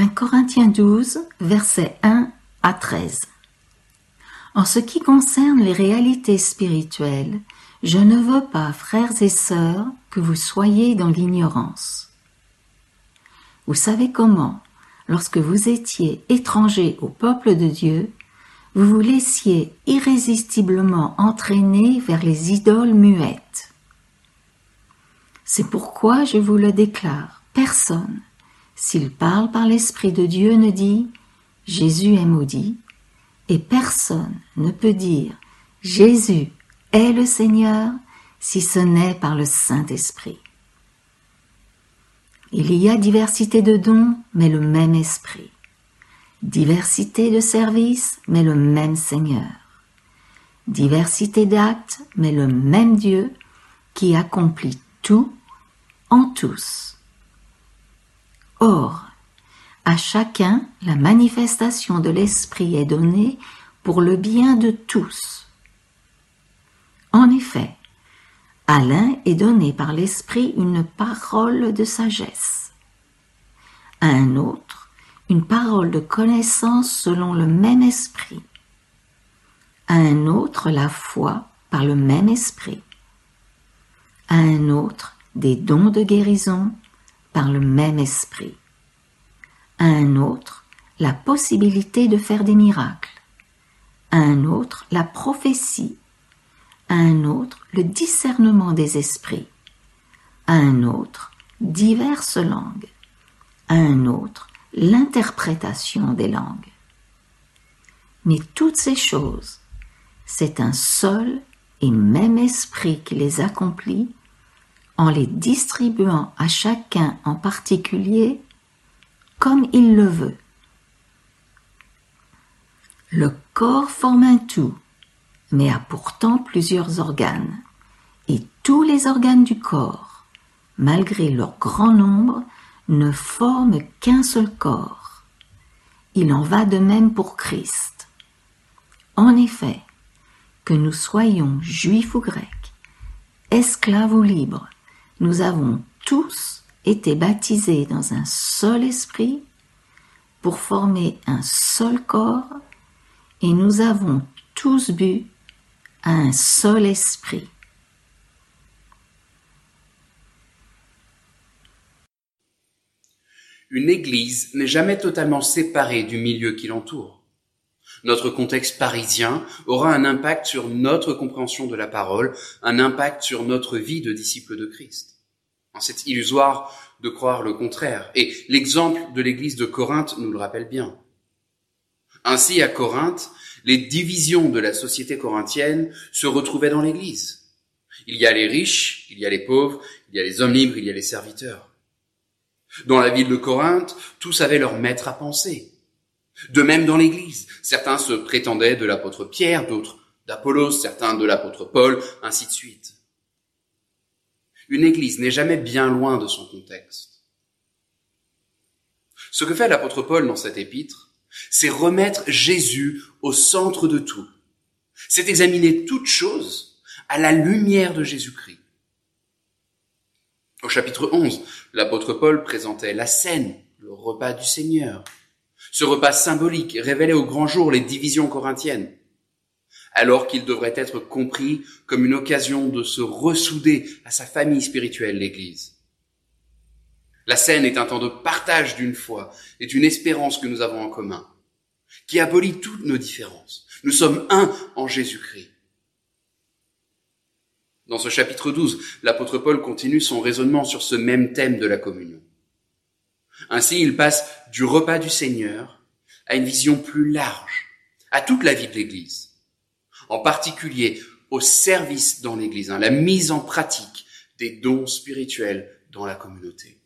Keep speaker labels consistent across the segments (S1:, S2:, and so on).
S1: 1 Corinthiens 12, versets 1 à 13. En ce qui concerne les réalités spirituelles, je ne veux pas, frères et sœurs, que vous soyez dans l'ignorance. Vous savez comment, lorsque vous étiez étrangers au peuple de Dieu, vous vous laissiez irrésistiblement entraîner vers les idoles muettes. C'est pourquoi je vous le déclare, personne, s'il parle par l'Esprit de Dieu, ne dit Jésus est maudit, et personne ne peut dire Jésus est le Seigneur si ce n'est par le Saint-Esprit. Il y a diversité de dons, mais le même Esprit. Diversité de services, mais le même Seigneur. Diversité d'actes, mais le même Dieu qui accomplit tout en tous. Or, à chacun la manifestation de l'Esprit est donnée pour le bien de tous. En effet, à l'un est donné par l'Esprit une parole de sagesse, à un autre une parole de connaissance selon le même Esprit, à un autre la foi par le même Esprit, à un autre des dons de guérison par le même esprit. À un autre, la possibilité de faire des miracles. À un autre, la prophétie. À un autre, le discernement des esprits. À un autre, diverses langues. À un autre, l'interprétation des langues. Mais toutes ces choses, c'est un seul et même esprit qui les accomplit en les distribuant à chacun en particulier comme il le veut. Le corps forme un tout, mais a pourtant plusieurs organes, et tous les organes du corps, malgré leur grand nombre, ne forment qu'un seul corps. Il en va de même pour Christ. En effet, que nous soyons juifs ou grecs, esclaves ou libres, nous avons tous été baptisés dans un seul esprit pour former un seul corps et nous avons tous bu un seul esprit.
S2: Une église n'est jamais totalement séparée du milieu qui l'entoure. Notre contexte parisien aura un impact sur notre compréhension de la parole, un impact sur notre vie de disciple de Christ. C'est illusoire de croire le contraire. Et l'exemple de l'église de Corinthe nous le rappelle bien. Ainsi, à Corinthe, les divisions de la société corinthienne se retrouvaient dans l'église. Il y a les riches, il y a les pauvres, il y a les hommes libres, il y a les serviteurs. Dans la ville de Corinthe, tous avaient leur maître à penser. De même dans l'église, certains se prétendaient de l'apôtre Pierre, d'autres d'Apollos, certains de l'apôtre Paul, ainsi de suite. Une église n'est jamais bien loin de son contexte. Ce que fait l'apôtre Paul dans cette épître, c'est remettre Jésus au centre de tout. C'est examiner toute chose à la lumière de Jésus-Christ. Au chapitre 11, l'apôtre Paul présentait la scène, le repas du Seigneur. Ce repas symbolique révélait au grand jour les divisions corinthiennes alors qu'il devrait être compris comme une occasion de se ressouder à sa famille spirituelle, l'Église. La scène est un temps de partage d'une foi et d'une espérance que nous avons en commun, qui abolit toutes nos différences. Nous sommes un en Jésus-Christ. Dans ce chapitre 12, l'apôtre Paul continue son raisonnement sur ce même thème de la communion. Ainsi, il passe du repas du Seigneur à une vision plus large, à toute la vie de l'Église en particulier au service dans l'Église, hein, la mise en pratique des dons spirituels dans la communauté.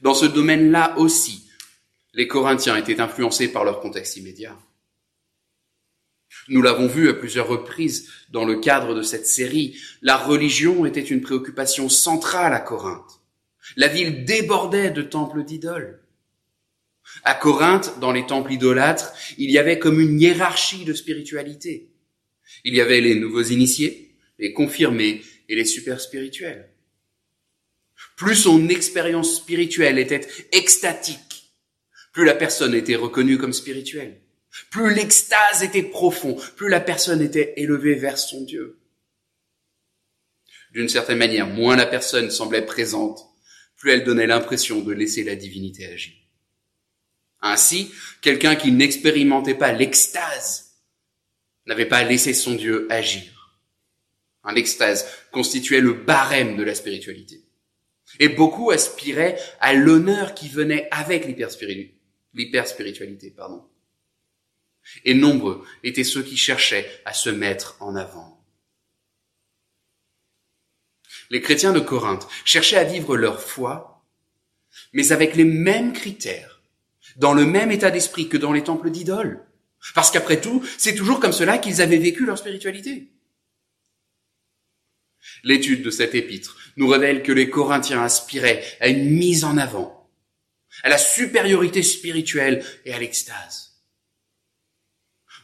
S2: Dans ce domaine-là aussi, les Corinthiens étaient influencés par leur contexte immédiat. Nous l'avons vu à plusieurs reprises dans le cadre de cette série, la religion était une préoccupation centrale à Corinthe. La ville débordait de temples d'idoles. À Corinthe, dans les temples idolâtres, il y avait comme une hiérarchie de spiritualité. Il y avait les nouveaux initiés, les confirmés et les super spirituels. plus son expérience spirituelle était extatique, plus la personne était reconnue comme spirituelle, plus l'extase était profond, plus la personne était élevée vers son Dieu. D'une certaine manière, moins la personne semblait présente, plus elle donnait l'impression de laisser la divinité agir. Ainsi, quelqu'un qui n'expérimentait pas l'extase n'avait pas laissé son Dieu agir. Un extase constituait le barème de la spiritualité. Et beaucoup aspiraient à l'honneur qui venait avec l'hyperspiritualité. Et nombreux étaient ceux qui cherchaient à se mettre en avant. Les chrétiens de Corinthe cherchaient à vivre leur foi, mais avec les mêmes critères, dans le même état d'esprit que dans les temples d'idoles. Parce qu'après tout, c'est toujours comme cela qu'ils avaient vécu leur spiritualité. L'étude de cet épître nous révèle que les Corinthiens aspiraient à une mise en avant, à la supériorité spirituelle et à l'extase.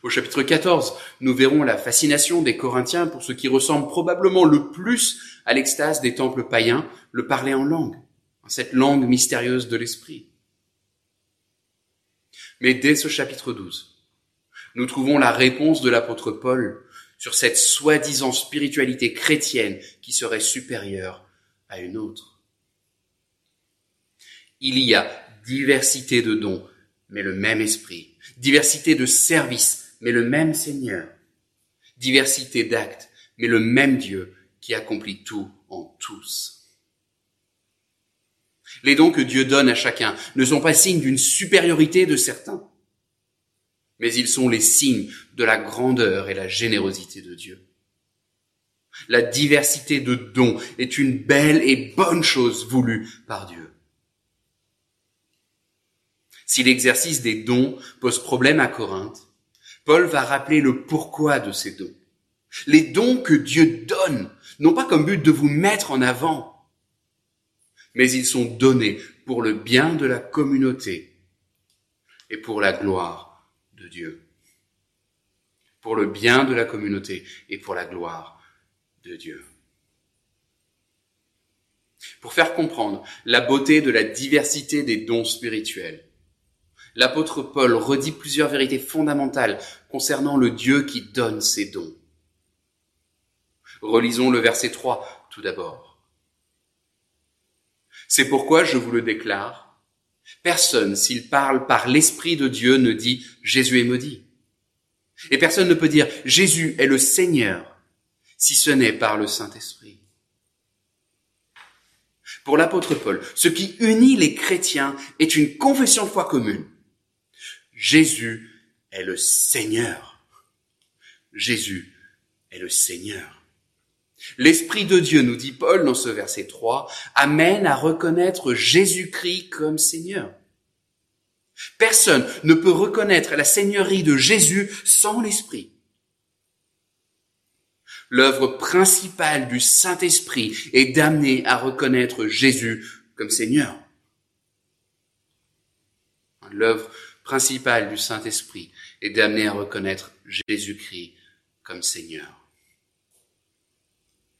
S2: Au chapitre 14, nous verrons la fascination des Corinthiens pour ce qui ressemble probablement le plus à l'extase des temples païens, le parler en langue, cette langue mystérieuse de l'esprit. Mais dès ce chapitre 12, nous trouvons la réponse de l'apôtre Paul sur cette soi-disant spiritualité chrétienne qui serait supérieure à une autre. Il y a diversité de dons, mais le même esprit, diversité de services, mais le même Seigneur, diversité d'actes, mais le même Dieu qui accomplit tout en tous. Les dons que Dieu donne à chacun ne sont pas signes d'une supériorité de certains, mais ils sont les signes de la grandeur et la générosité de Dieu. La diversité de dons est une belle et bonne chose voulue par Dieu. Si l'exercice des dons pose problème à Corinthe, Paul va rappeler le pourquoi de ces dons. Les dons que Dieu donne n'ont pas comme but de vous mettre en avant, mais ils sont donnés pour le bien de la communauté et pour la gloire de Dieu, pour le bien de la communauté et pour la gloire de Dieu. Pour faire comprendre la beauté de la diversité des dons spirituels, l'apôtre Paul redit plusieurs vérités fondamentales concernant le Dieu qui donne ces dons. Relisons le verset 3 tout d'abord. C'est pourquoi je vous le déclare, Personne, s'il parle par l'Esprit de Dieu, ne dit Jésus est maudit. Et personne ne peut dire Jésus est le Seigneur, si ce n'est par le Saint-Esprit. Pour l'apôtre Paul, ce qui unit les chrétiens est une confession de foi commune. Jésus est le Seigneur. Jésus est le Seigneur. L'Esprit de Dieu, nous dit Paul dans ce verset 3, amène à reconnaître Jésus-Christ comme Seigneur. Personne ne peut reconnaître la Seigneurie de Jésus sans l'Esprit. L'œuvre principale du Saint-Esprit est d'amener à reconnaître Jésus comme Seigneur. L'œuvre principale du Saint-Esprit est d'amener à reconnaître Jésus-Christ comme Seigneur.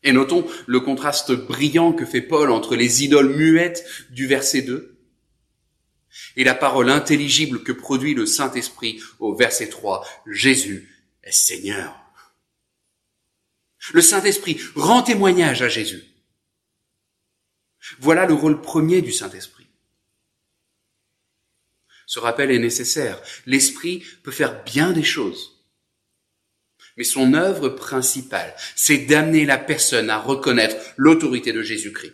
S2: Et notons le contraste brillant que fait Paul entre les idoles muettes du verset 2 et la parole intelligible que produit le Saint-Esprit au verset 3. Jésus est Seigneur. Le Saint-Esprit rend témoignage à Jésus. Voilà le rôle premier du Saint-Esprit. Ce rappel est nécessaire. L'Esprit peut faire bien des choses. Mais son œuvre principale, c'est d'amener la personne à reconnaître l'autorité de Jésus-Christ.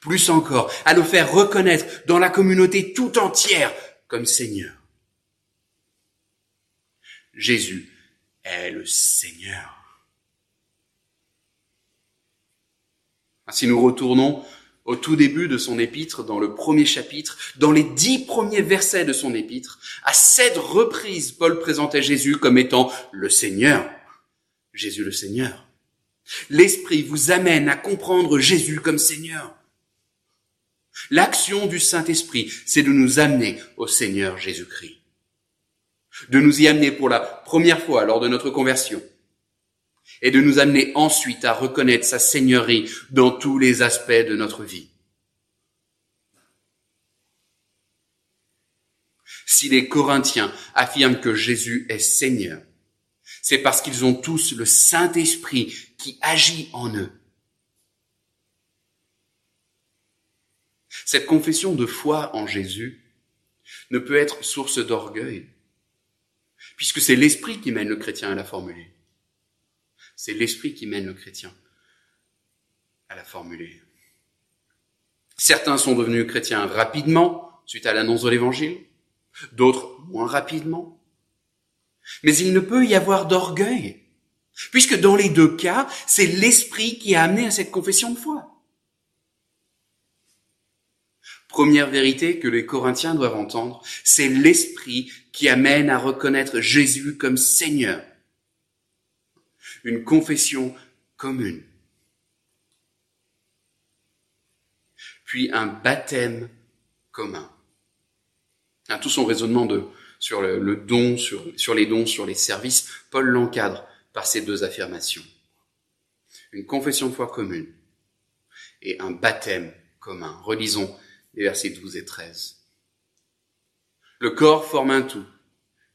S2: Plus encore, à le faire reconnaître dans la communauté tout entière comme Seigneur. Jésus est le Seigneur. Ainsi nous retournons au tout début de son épître, dans le premier chapitre, dans les dix premiers versets de son épître, à sept reprises, Paul présentait Jésus comme étant le Seigneur. Jésus le Seigneur. L'Esprit vous amène à comprendre Jésus comme Seigneur. L'action du Saint-Esprit, c'est de nous amener au Seigneur Jésus-Christ. De nous y amener pour la première fois lors de notre conversion. Et de nous amener ensuite à reconnaître sa seigneurie dans tous les aspects de notre vie. Si les Corinthiens affirment que Jésus est Seigneur, c'est parce qu'ils ont tous le Saint-Esprit qui agit en eux. Cette confession de foi en Jésus ne peut être source d'orgueil, puisque c'est l'Esprit qui mène le chrétien à la formuler. C'est l'Esprit qui mène le chrétien à la formuler. Certains sont devenus chrétiens rapidement suite à l'annonce de l'Évangile, d'autres moins rapidement. Mais il ne peut y avoir d'orgueil, puisque dans les deux cas, c'est l'Esprit qui a amené à cette confession de foi. Première vérité que les Corinthiens doivent entendre, c'est l'Esprit qui amène à reconnaître Jésus comme Seigneur. Une confession commune. Puis un baptême commun. tout son raisonnement sur le, don, sur, sur les dons, sur les services, Paul l'encadre par ces deux affirmations. Une confession de foi commune et un baptême commun. Relisons les versets 12 et 13. Le corps forme un tout,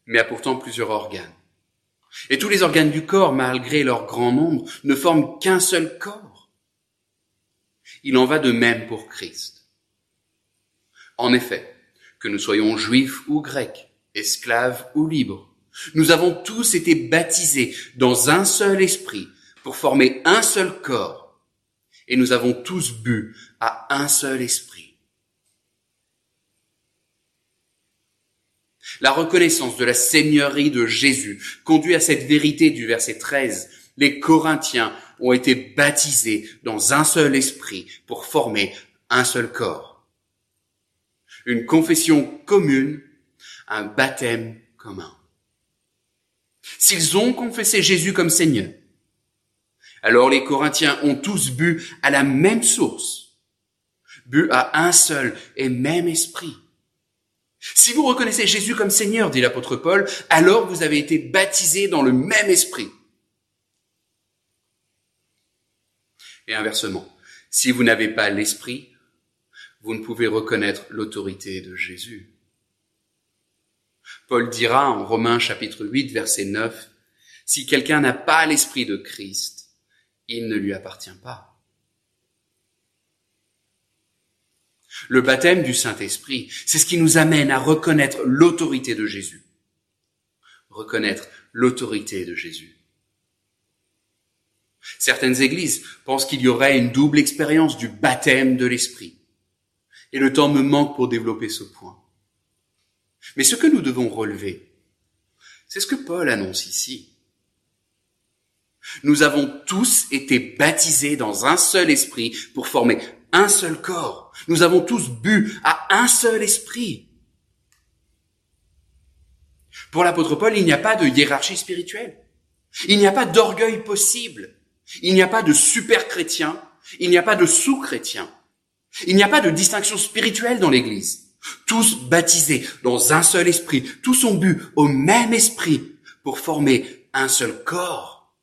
S2: mais a pourtant plusieurs organes. Et tous les organes du corps, malgré leur grand nombre, ne forment qu'un seul corps. Il en va de même pour Christ. En effet, que nous soyons juifs ou grecs, esclaves ou libres, nous avons tous été baptisés dans un seul esprit pour former un seul corps, et nous avons tous bu à un seul esprit. La reconnaissance de la seigneurie de Jésus conduit à cette vérité du verset 13. Les Corinthiens ont été baptisés dans un seul esprit pour former un seul corps. Une confession commune, un baptême commun. S'ils ont confessé Jésus comme Seigneur, alors les Corinthiens ont tous bu à la même source, bu à un seul et même esprit. Si vous reconnaissez Jésus comme Seigneur, dit l'apôtre Paul, alors vous avez été baptisés dans le même esprit. Et inversement, si vous n'avez pas l'esprit, vous ne pouvez reconnaître l'autorité de Jésus. Paul dira en Romains chapitre 8 verset 9, Si quelqu'un n'a pas l'esprit de Christ, il ne lui appartient pas. Le baptême du Saint-Esprit, c'est ce qui nous amène à reconnaître l'autorité de Jésus. Reconnaître l'autorité de Jésus. Certaines églises pensent qu'il y aurait une double expérience du baptême de l'Esprit. Et le temps me manque pour développer ce point. Mais ce que nous devons relever, c'est ce que Paul annonce ici. Nous avons tous été baptisés dans un seul esprit pour former un seul corps. Nous avons tous bu à un seul esprit. Pour l'apôtre Paul, il n'y a pas de hiérarchie spirituelle. Il n'y a pas d'orgueil possible. Il n'y a pas de super chrétien. Il n'y a pas de sous-chrétien. Il n'y a pas de distinction spirituelle dans l'église. Tous baptisés dans un seul esprit. Tous ont bu au même esprit pour former un seul corps.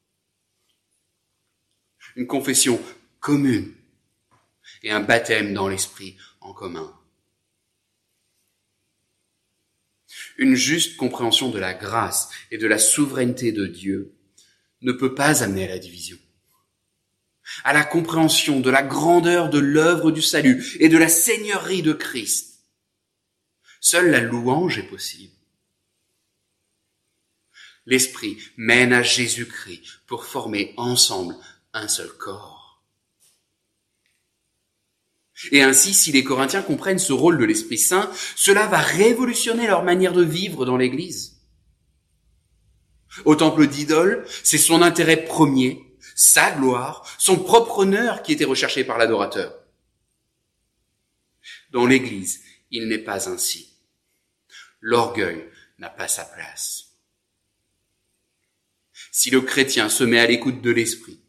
S2: Une confession commune et un baptême dans l'esprit en commun. Une juste compréhension de la grâce et de la souveraineté de Dieu ne peut pas amener à la division. À la compréhension de la grandeur de l'œuvre du salut et de la seigneurie de Christ. Seule la louange est possible. L'Esprit mène à Jésus-Christ pour former ensemble un seul corps. Et ainsi, si les Corinthiens comprennent ce rôle de l'Esprit Saint, cela va révolutionner leur manière de vivre dans l'Église. Au temple d'idole, c'est son intérêt premier, sa gloire, son propre honneur qui était recherché par l'adorateur. Dans l'Église, il n'est pas ainsi. L'orgueil n'a pas sa place. Si le chrétien se met à l'écoute de l'Esprit,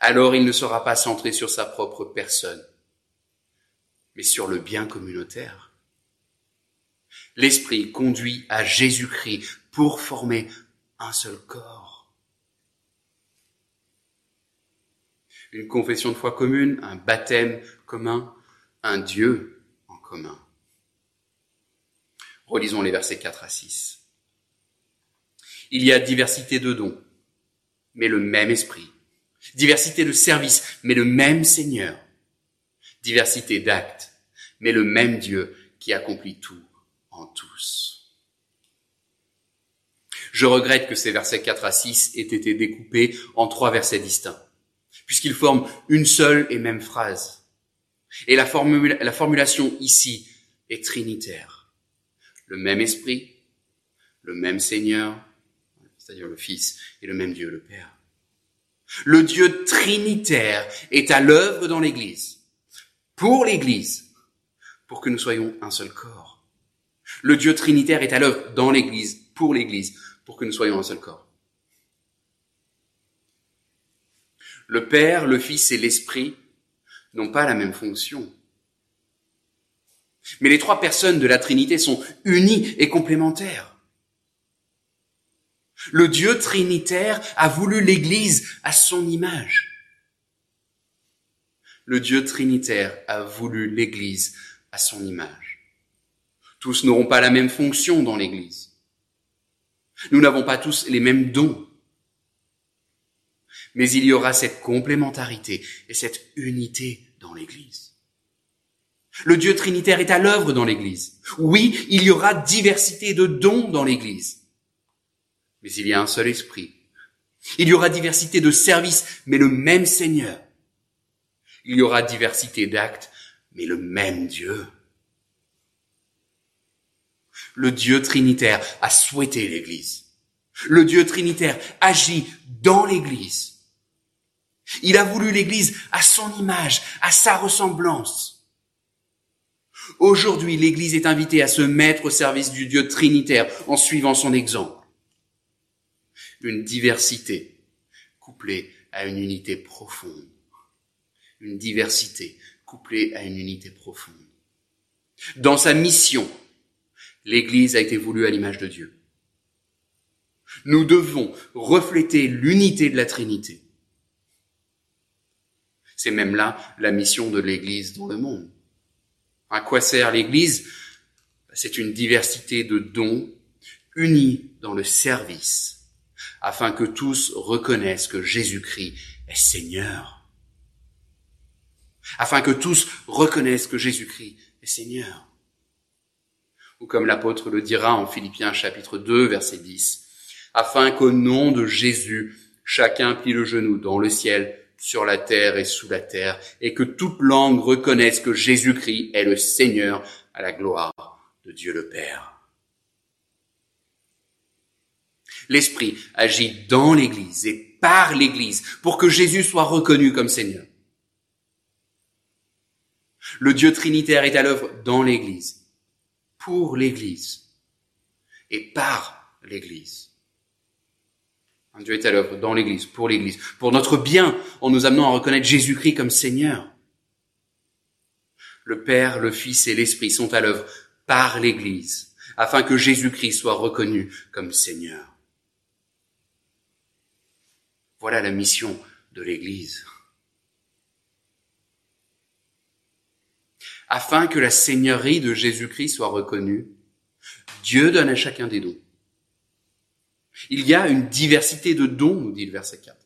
S2: alors il ne sera pas centré sur sa propre personne, mais sur le bien communautaire. L'Esprit conduit à Jésus-Christ pour former un seul corps. une confession de foi commune, un baptême commun, un Dieu en commun. Relisons les versets 4 à 6. Il y a diversité de dons, mais le même esprit. Diversité de services, mais le même Seigneur. Diversité d'actes, mais le même Dieu qui accomplit tout en tous. Je regrette que ces versets 4 à 6 aient été découpés en trois versets distincts, puisqu'ils forment une seule et même phrase. Et la, la formulation ici est trinitaire. Le même esprit, le même Seigneur, c'est-à-dire le Fils, et le même Dieu, le Père. Le Dieu trinitaire est à l'œuvre dans l'Église, pour l'Église, pour que nous soyons un seul corps. Le Dieu trinitaire est à l'œuvre dans l'Église, pour l'Église, pour que nous soyons un seul corps. Le Père, le Fils et l'Esprit n'ont pas la même fonction. Mais les trois personnes de la Trinité sont unies et complémentaires. Le Dieu trinitaire a voulu l'Église à son image. Le Dieu trinitaire a voulu l'Église à son image. Tous n'auront pas la même fonction dans l'Église. Nous n'avons pas tous les mêmes dons. Mais il y aura cette complémentarité et cette unité dans l'Église. Le Dieu trinitaire est à l'œuvre dans l'Église. Oui, il y aura diversité de dons dans l'Église mais il y a un seul esprit. Il y aura diversité de services, mais le même Seigneur. Il y aura diversité d'actes, mais le même Dieu. Le Dieu trinitaire a souhaité l'Église. Le Dieu trinitaire agit dans l'Église. Il a voulu l'Église à son image, à sa ressemblance. Aujourd'hui, l'Église est invitée à se mettre au service du Dieu trinitaire en suivant son exemple une diversité couplée à une unité profonde. Une diversité couplée à une unité profonde. Dans sa mission, l'Église a été voulue à l'image de Dieu. Nous devons refléter l'unité de la Trinité. C'est même là la mission de l'Église dans le monde. À quoi sert l'Église? C'est une diversité de dons unis dans le service afin que tous reconnaissent que Jésus-Christ est Seigneur. Afin que tous reconnaissent que Jésus-Christ est Seigneur. Ou comme l'apôtre le dira en Philippiens chapitre 2 verset 10, afin qu'au nom de Jésus, chacun plie le genou dans le ciel, sur la terre et sous la terre, et que toute langue reconnaisse que Jésus-Christ est le Seigneur à la gloire de Dieu le Père. L'Esprit agit dans l'Église et par l'Église pour que Jésus soit reconnu comme Seigneur. Le Dieu trinitaire est à l'œuvre dans l'Église, pour l'Église et par l'Église. Un Dieu est à l'œuvre dans l'Église, pour l'Église, pour notre bien, en nous amenant à reconnaître Jésus-Christ comme Seigneur. Le Père, le Fils et l'Esprit sont à l'œuvre par l'Église, afin que Jésus-Christ soit reconnu comme Seigneur. Voilà la mission de l'Église. Afin que la seigneurie de Jésus-Christ soit reconnue, Dieu donne à chacun des dons. Il y a une diversité de dons, nous dit le verset 4.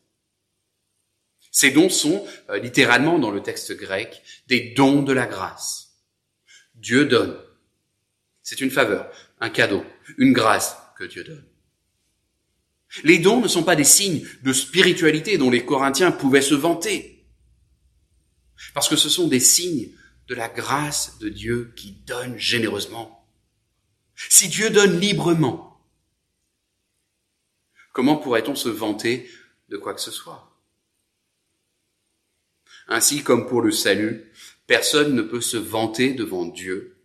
S2: Ces dons sont, euh, littéralement dans le texte grec, des dons de la grâce. Dieu donne. C'est une faveur, un cadeau, une grâce que Dieu donne. Les dons ne sont pas des signes de spiritualité dont les Corinthiens pouvaient se vanter, parce que ce sont des signes de la grâce de Dieu qui donne généreusement. Si Dieu donne librement, comment pourrait-on se vanter de quoi que ce soit? Ainsi comme pour le salut, personne ne peut se vanter devant Dieu,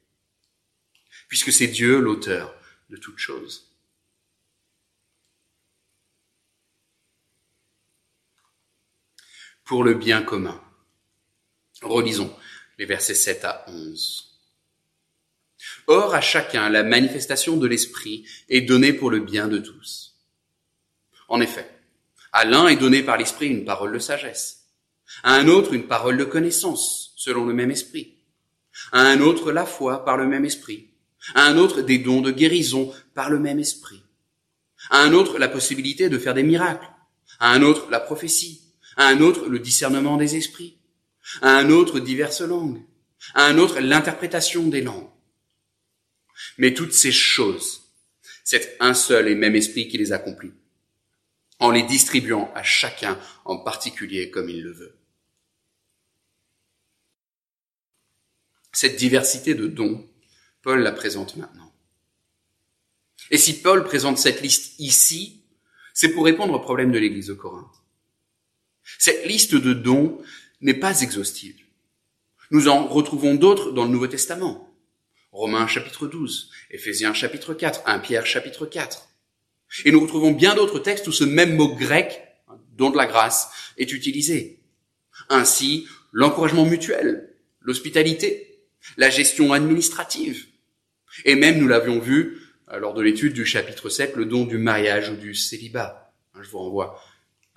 S2: puisque c'est Dieu l'auteur de toutes choses. pour le bien commun. Relisons les versets 7 à 11. Or, à chacun, la manifestation de l'Esprit est donnée pour le bien de tous. En effet, à l'un est donnée par l'Esprit une parole de sagesse, À un autre, une parole de connaissance, selon le même esprit. À un autre, la foi par le même esprit. À un autre, des dons de guérison par le même esprit. À un autre, la possibilité de faire des miracles. À un autre, la prophétie. À un autre, le discernement des esprits. À un autre, diverses langues. À un autre, l'interprétation des langues. Mais toutes ces choses, c'est un seul et même esprit qui les accomplit, en les distribuant à chacun en particulier comme il le veut. Cette diversité de dons, Paul la présente maintenant. Et si Paul présente cette liste ici, c'est pour répondre au problème de l'Église de Corinthe. Cette liste de dons n'est pas exhaustive. Nous en retrouvons d'autres dans le Nouveau Testament. Romains chapitre 12, Éphésiens chapitre 4, 1 Pierre chapitre 4. Et nous retrouvons bien d'autres textes où ce même mot grec, don de la grâce, est utilisé. Ainsi, l'encouragement mutuel, l'hospitalité, la gestion administrative. Et même, nous l'avions vu euh, lors de l'étude du chapitre 7, le don du mariage ou du célibat. Je vous renvoie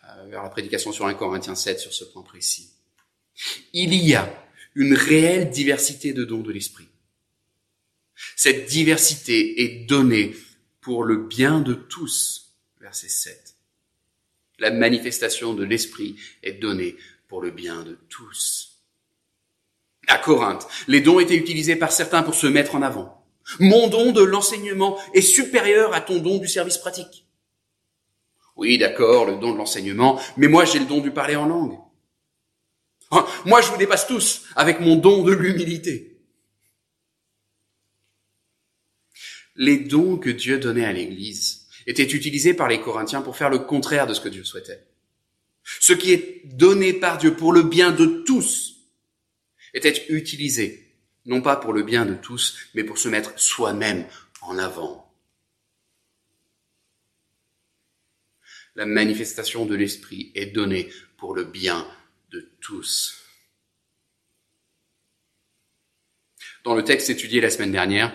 S2: euh, vers la prédication sur 1 Corinthiens 7 sur ce point précis. Il y a une réelle diversité de dons de l'esprit. Cette diversité est donnée pour le bien de tous. Verset 7. La manifestation de l'esprit est donnée pour le bien de tous. À Corinthe, les dons étaient utilisés par certains pour se mettre en avant. Mon don de l'enseignement est supérieur à ton don du service pratique. Oui, d'accord, le don de l'enseignement, mais moi j'ai le don du parler en langue. Ah, moi je vous dépasse tous avec mon don de l'humilité. les dons que Dieu donnait à l'Église étaient utilisés par les Corinthiens pour faire le contraire de ce que Dieu souhaitait. Ce qui est donné par Dieu pour le bien de tous était utilisé, non pas pour le bien de tous, mais pour se mettre soi-même en avant. La manifestation de l'Esprit est donnée pour le bien de tous. Dans le texte étudié la semaine dernière,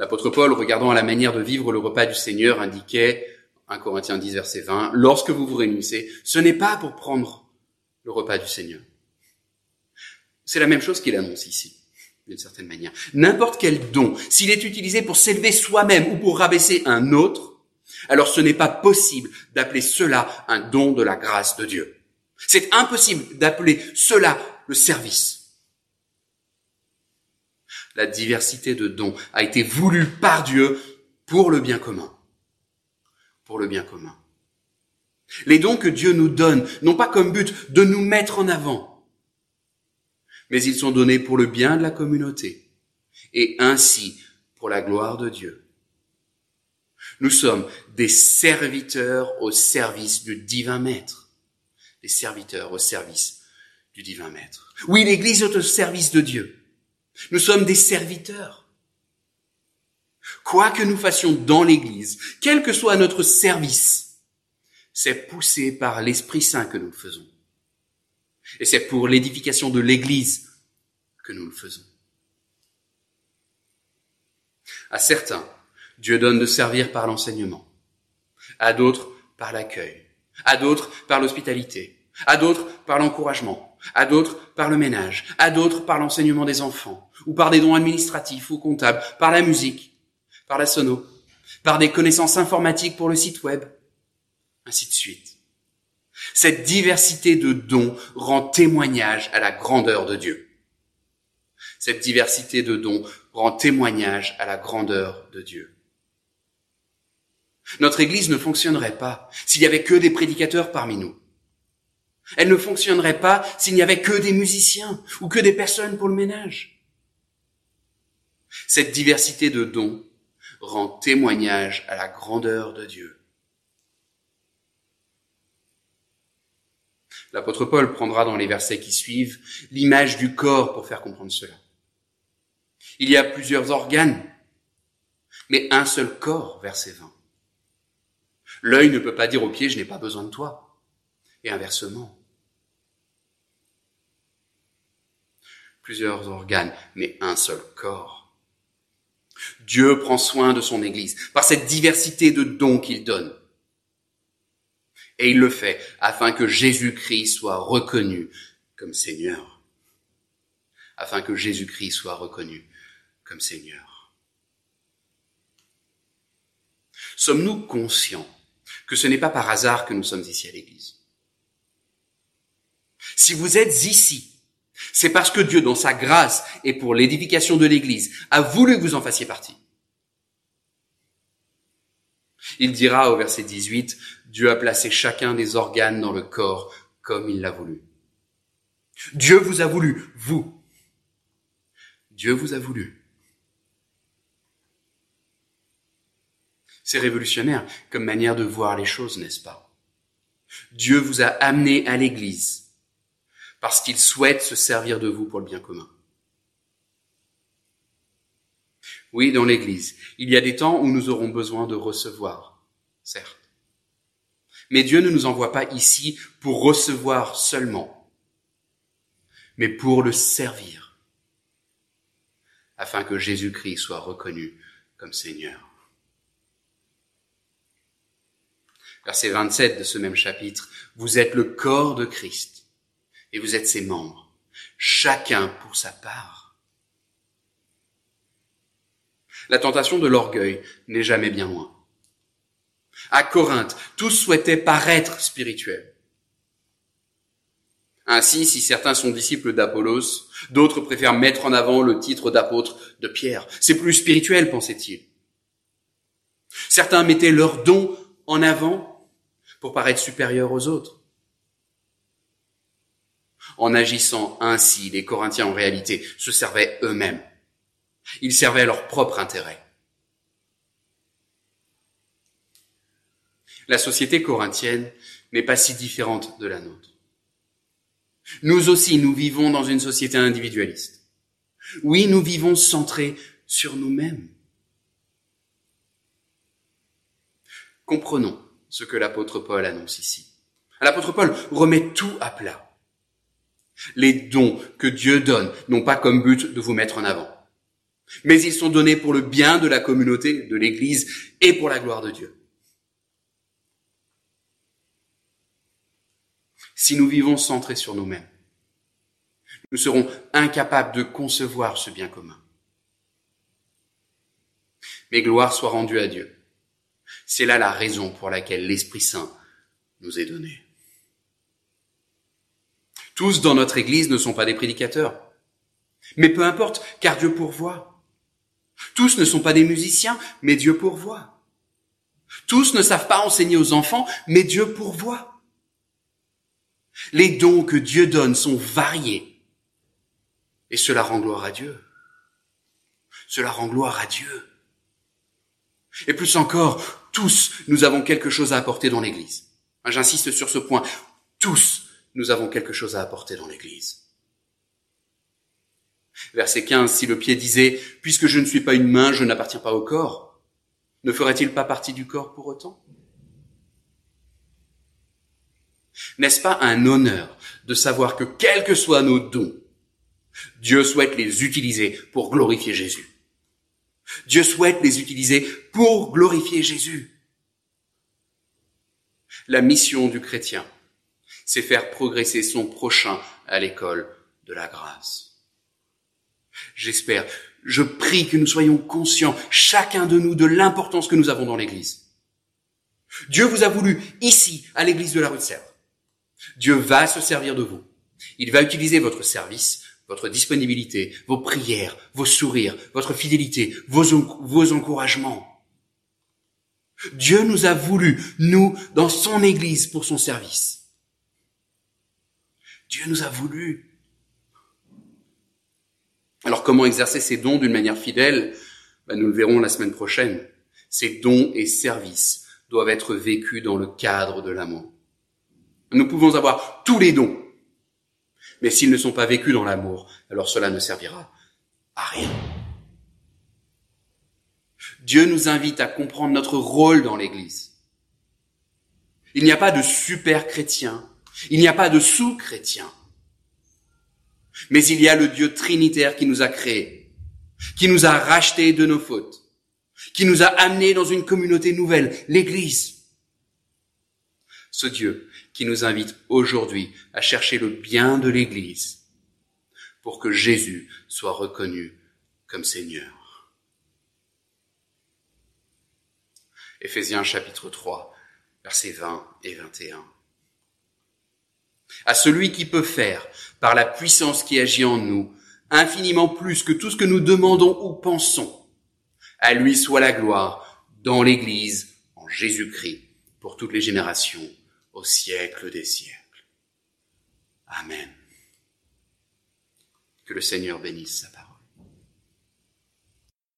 S2: L'apôtre Paul, regardant à la manière de vivre le repas du Seigneur, indiquait, 1 Corinthiens 10, verset 20, lorsque vous vous réunissez, ce n'est pas pour prendre le repas du Seigneur. C'est la même chose qu'il annonce ici, d'une certaine manière. N'importe quel don, s'il est utilisé pour s'élever soi-même ou pour rabaisser un autre, alors ce n'est pas possible d'appeler cela un don de la grâce de Dieu. C'est impossible d'appeler cela le service la diversité de dons a été voulue par Dieu pour le bien commun. Pour le bien commun. Les dons que Dieu nous donne n'ont pas comme but de nous mettre en avant, mais ils sont donnés pour le bien de la communauté et ainsi pour la gloire de Dieu. Nous sommes des serviteurs au service du divin maître. Des serviteurs au service du divin maître. Oui, l'Église est au service de Dieu. Nous sommes des serviteurs. Quoi que nous fassions dans l'Église, quel que soit notre service, c'est poussé par l'Esprit Saint que nous le faisons. Et c'est pour l'édification de l'Église que nous le faisons. À certains, Dieu donne de servir par l'enseignement, à d'autres par l'accueil, à d'autres par l'hospitalité, à d'autres par l'encouragement, à d'autres par le ménage, à d'autres par l'enseignement des enfants, ou par des dons administratifs ou comptables, par la musique, par la sono, par des connaissances informatiques pour le site web, ainsi de suite. Cette diversité de dons rend témoignage à la grandeur de Dieu. Cette diversité de dons rend témoignage à la grandeur de Dieu. Notre Église ne fonctionnerait pas s'il y avait que des prédicateurs parmi nous. Elle ne fonctionnerait pas s'il n'y avait que des musiciens ou que des personnes pour le ménage. Cette diversité de dons rend témoignage à la grandeur de Dieu. L'apôtre Paul prendra dans les versets qui suivent l'image du corps pour faire comprendre cela. Il y a plusieurs organes, mais un seul corps, verset 20. L'œil ne peut pas dire au pied, je n'ai pas besoin de toi. Et inversement. plusieurs organes, mais un seul corps. Dieu prend soin de son Église par cette diversité de dons qu'il donne. Et il le fait afin que Jésus-Christ soit reconnu comme Seigneur, afin que Jésus-Christ soit reconnu comme Seigneur. Sommes-nous conscients que ce n'est pas par hasard que nous sommes ici à l'Église Si vous êtes ici, c'est parce que Dieu, dans sa grâce et pour l'édification de l'Église, a voulu que vous en fassiez partie. Il dira au verset 18, Dieu a placé chacun des organes dans le corps comme il l'a voulu. Dieu vous a voulu, vous. Dieu vous a voulu. C'est révolutionnaire comme manière de voir les choses, n'est-ce pas? Dieu vous a amené à l'Église parce qu'il souhaite se servir de vous pour le bien commun. Oui, dans l'Église, il y a des temps où nous aurons besoin de recevoir, certes. Mais Dieu ne nous envoie pas ici pour recevoir seulement, mais pour le servir, afin que Jésus-Christ soit reconnu comme Seigneur. Verset 27 de ce même chapitre, vous êtes le corps de Christ et vous êtes ses membres, chacun pour sa part. La tentation de l'orgueil n'est jamais bien loin. À Corinthe, tous souhaitaient paraître spirituels. Ainsi, si certains sont disciples d'Apollos, d'autres préfèrent mettre en avant le titre d'apôtre de Pierre. C'est plus spirituel, pensait-il. Certains mettaient leurs dons en avant pour paraître supérieurs aux autres. En agissant ainsi, les Corinthiens en réalité se servaient eux-mêmes. Ils servaient leur propre intérêt. La société corinthienne n'est pas si différente de la nôtre. Nous aussi, nous vivons dans une société individualiste. Oui, nous vivons centrés sur nous-mêmes. Comprenons ce que l'apôtre Paul annonce ici. L'apôtre Paul remet tout à plat. Les dons que Dieu donne n'ont pas comme but de vous mettre en avant mais ils sont donnés pour le bien de la communauté, de l'Église et pour la gloire de Dieu. Si nous vivons centrés sur nous-mêmes, nous serons incapables de concevoir ce bien commun. Mais gloire soit rendue à Dieu. C'est là la raison pour laquelle l'Esprit Saint nous est donné. Tous dans notre Église ne sont pas des prédicateurs. Mais peu importe, car Dieu pourvoit. Tous ne sont pas des musiciens, mais Dieu pourvoit. Tous ne savent pas enseigner aux enfants, mais Dieu pourvoit. Les dons que Dieu donne sont variés. Et cela rend gloire à Dieu. Cela rend gloire à Dieu. Et plus encore, tous nous avons quelque chose à apporter dans l'Église. J'insiste sur ce point. Tous nous avons quelque chose à apporter dans l'Église. Verset 15, si le pied disait, puisque je ne suis pas une main, je n'appartiens pas au corps, ne ferait-il pas partie du corps pour autant? N'est-ce pas un honneur de savoir que quels que soient nos dons, Dieu souhaite les utiliser pour glorifier Jésus? Dieu souhaite les utiliser pour glorifier Jésus. La mission du chrétien, c'est faire progresser son prochain à l'école de la grâce. J'espère, je prie que nous soyons conscients, chacun de nous, de l'importance que nous avons dans l'Église. Dieu vous a voulu ici, à l'Église de la rue de Sèvres. Dieu va se servir de vous. Il va utiliser votre service, votre disponibilité, vos prières, vos sourires, votre fidélité, vos, encouragements. Dieu nous a voulu, nous, dans son Église pour son service. Dieu nous a voulu. Alors comment exercer ces dons d'une manière fidèle? Ben, Nous le verrons la semaine prochaine. Ces dons et services doivent être vécus dans le cadre de l'amour. Nous pouvons avoir tous les dons, mais s'ils ne sont pas vécus dans l'amour, alors cela ne servira à rien. Dieu nous invite à comprendre notre rôle dans l'Église. Il n'y a pas de super chrétien, il n'y a pas de sous-chrétien. Mais il y a le Dieu trinitaire qui nous a créés, qui nous a rachetés de nos fautes, qui nous a amenés dans une communauté nouvelle, l'Église. Ce Dieu qui nous invite aujourd'hui à chercher le bien de l'Église pour que Jésus soit reconnu comme Seigneur. Éphésiens chapitre 3, versets 20 et 21. À celui qui peut faire, par la puissance qui agit en nous, infiniment plus que tout ce que nous demandons ou pensons, à lui soit la gloire dans l'Église, en Jésus-Christ, pour toutes les générations, au siècle des siècles. Amen. Que le Seigneur bénisse.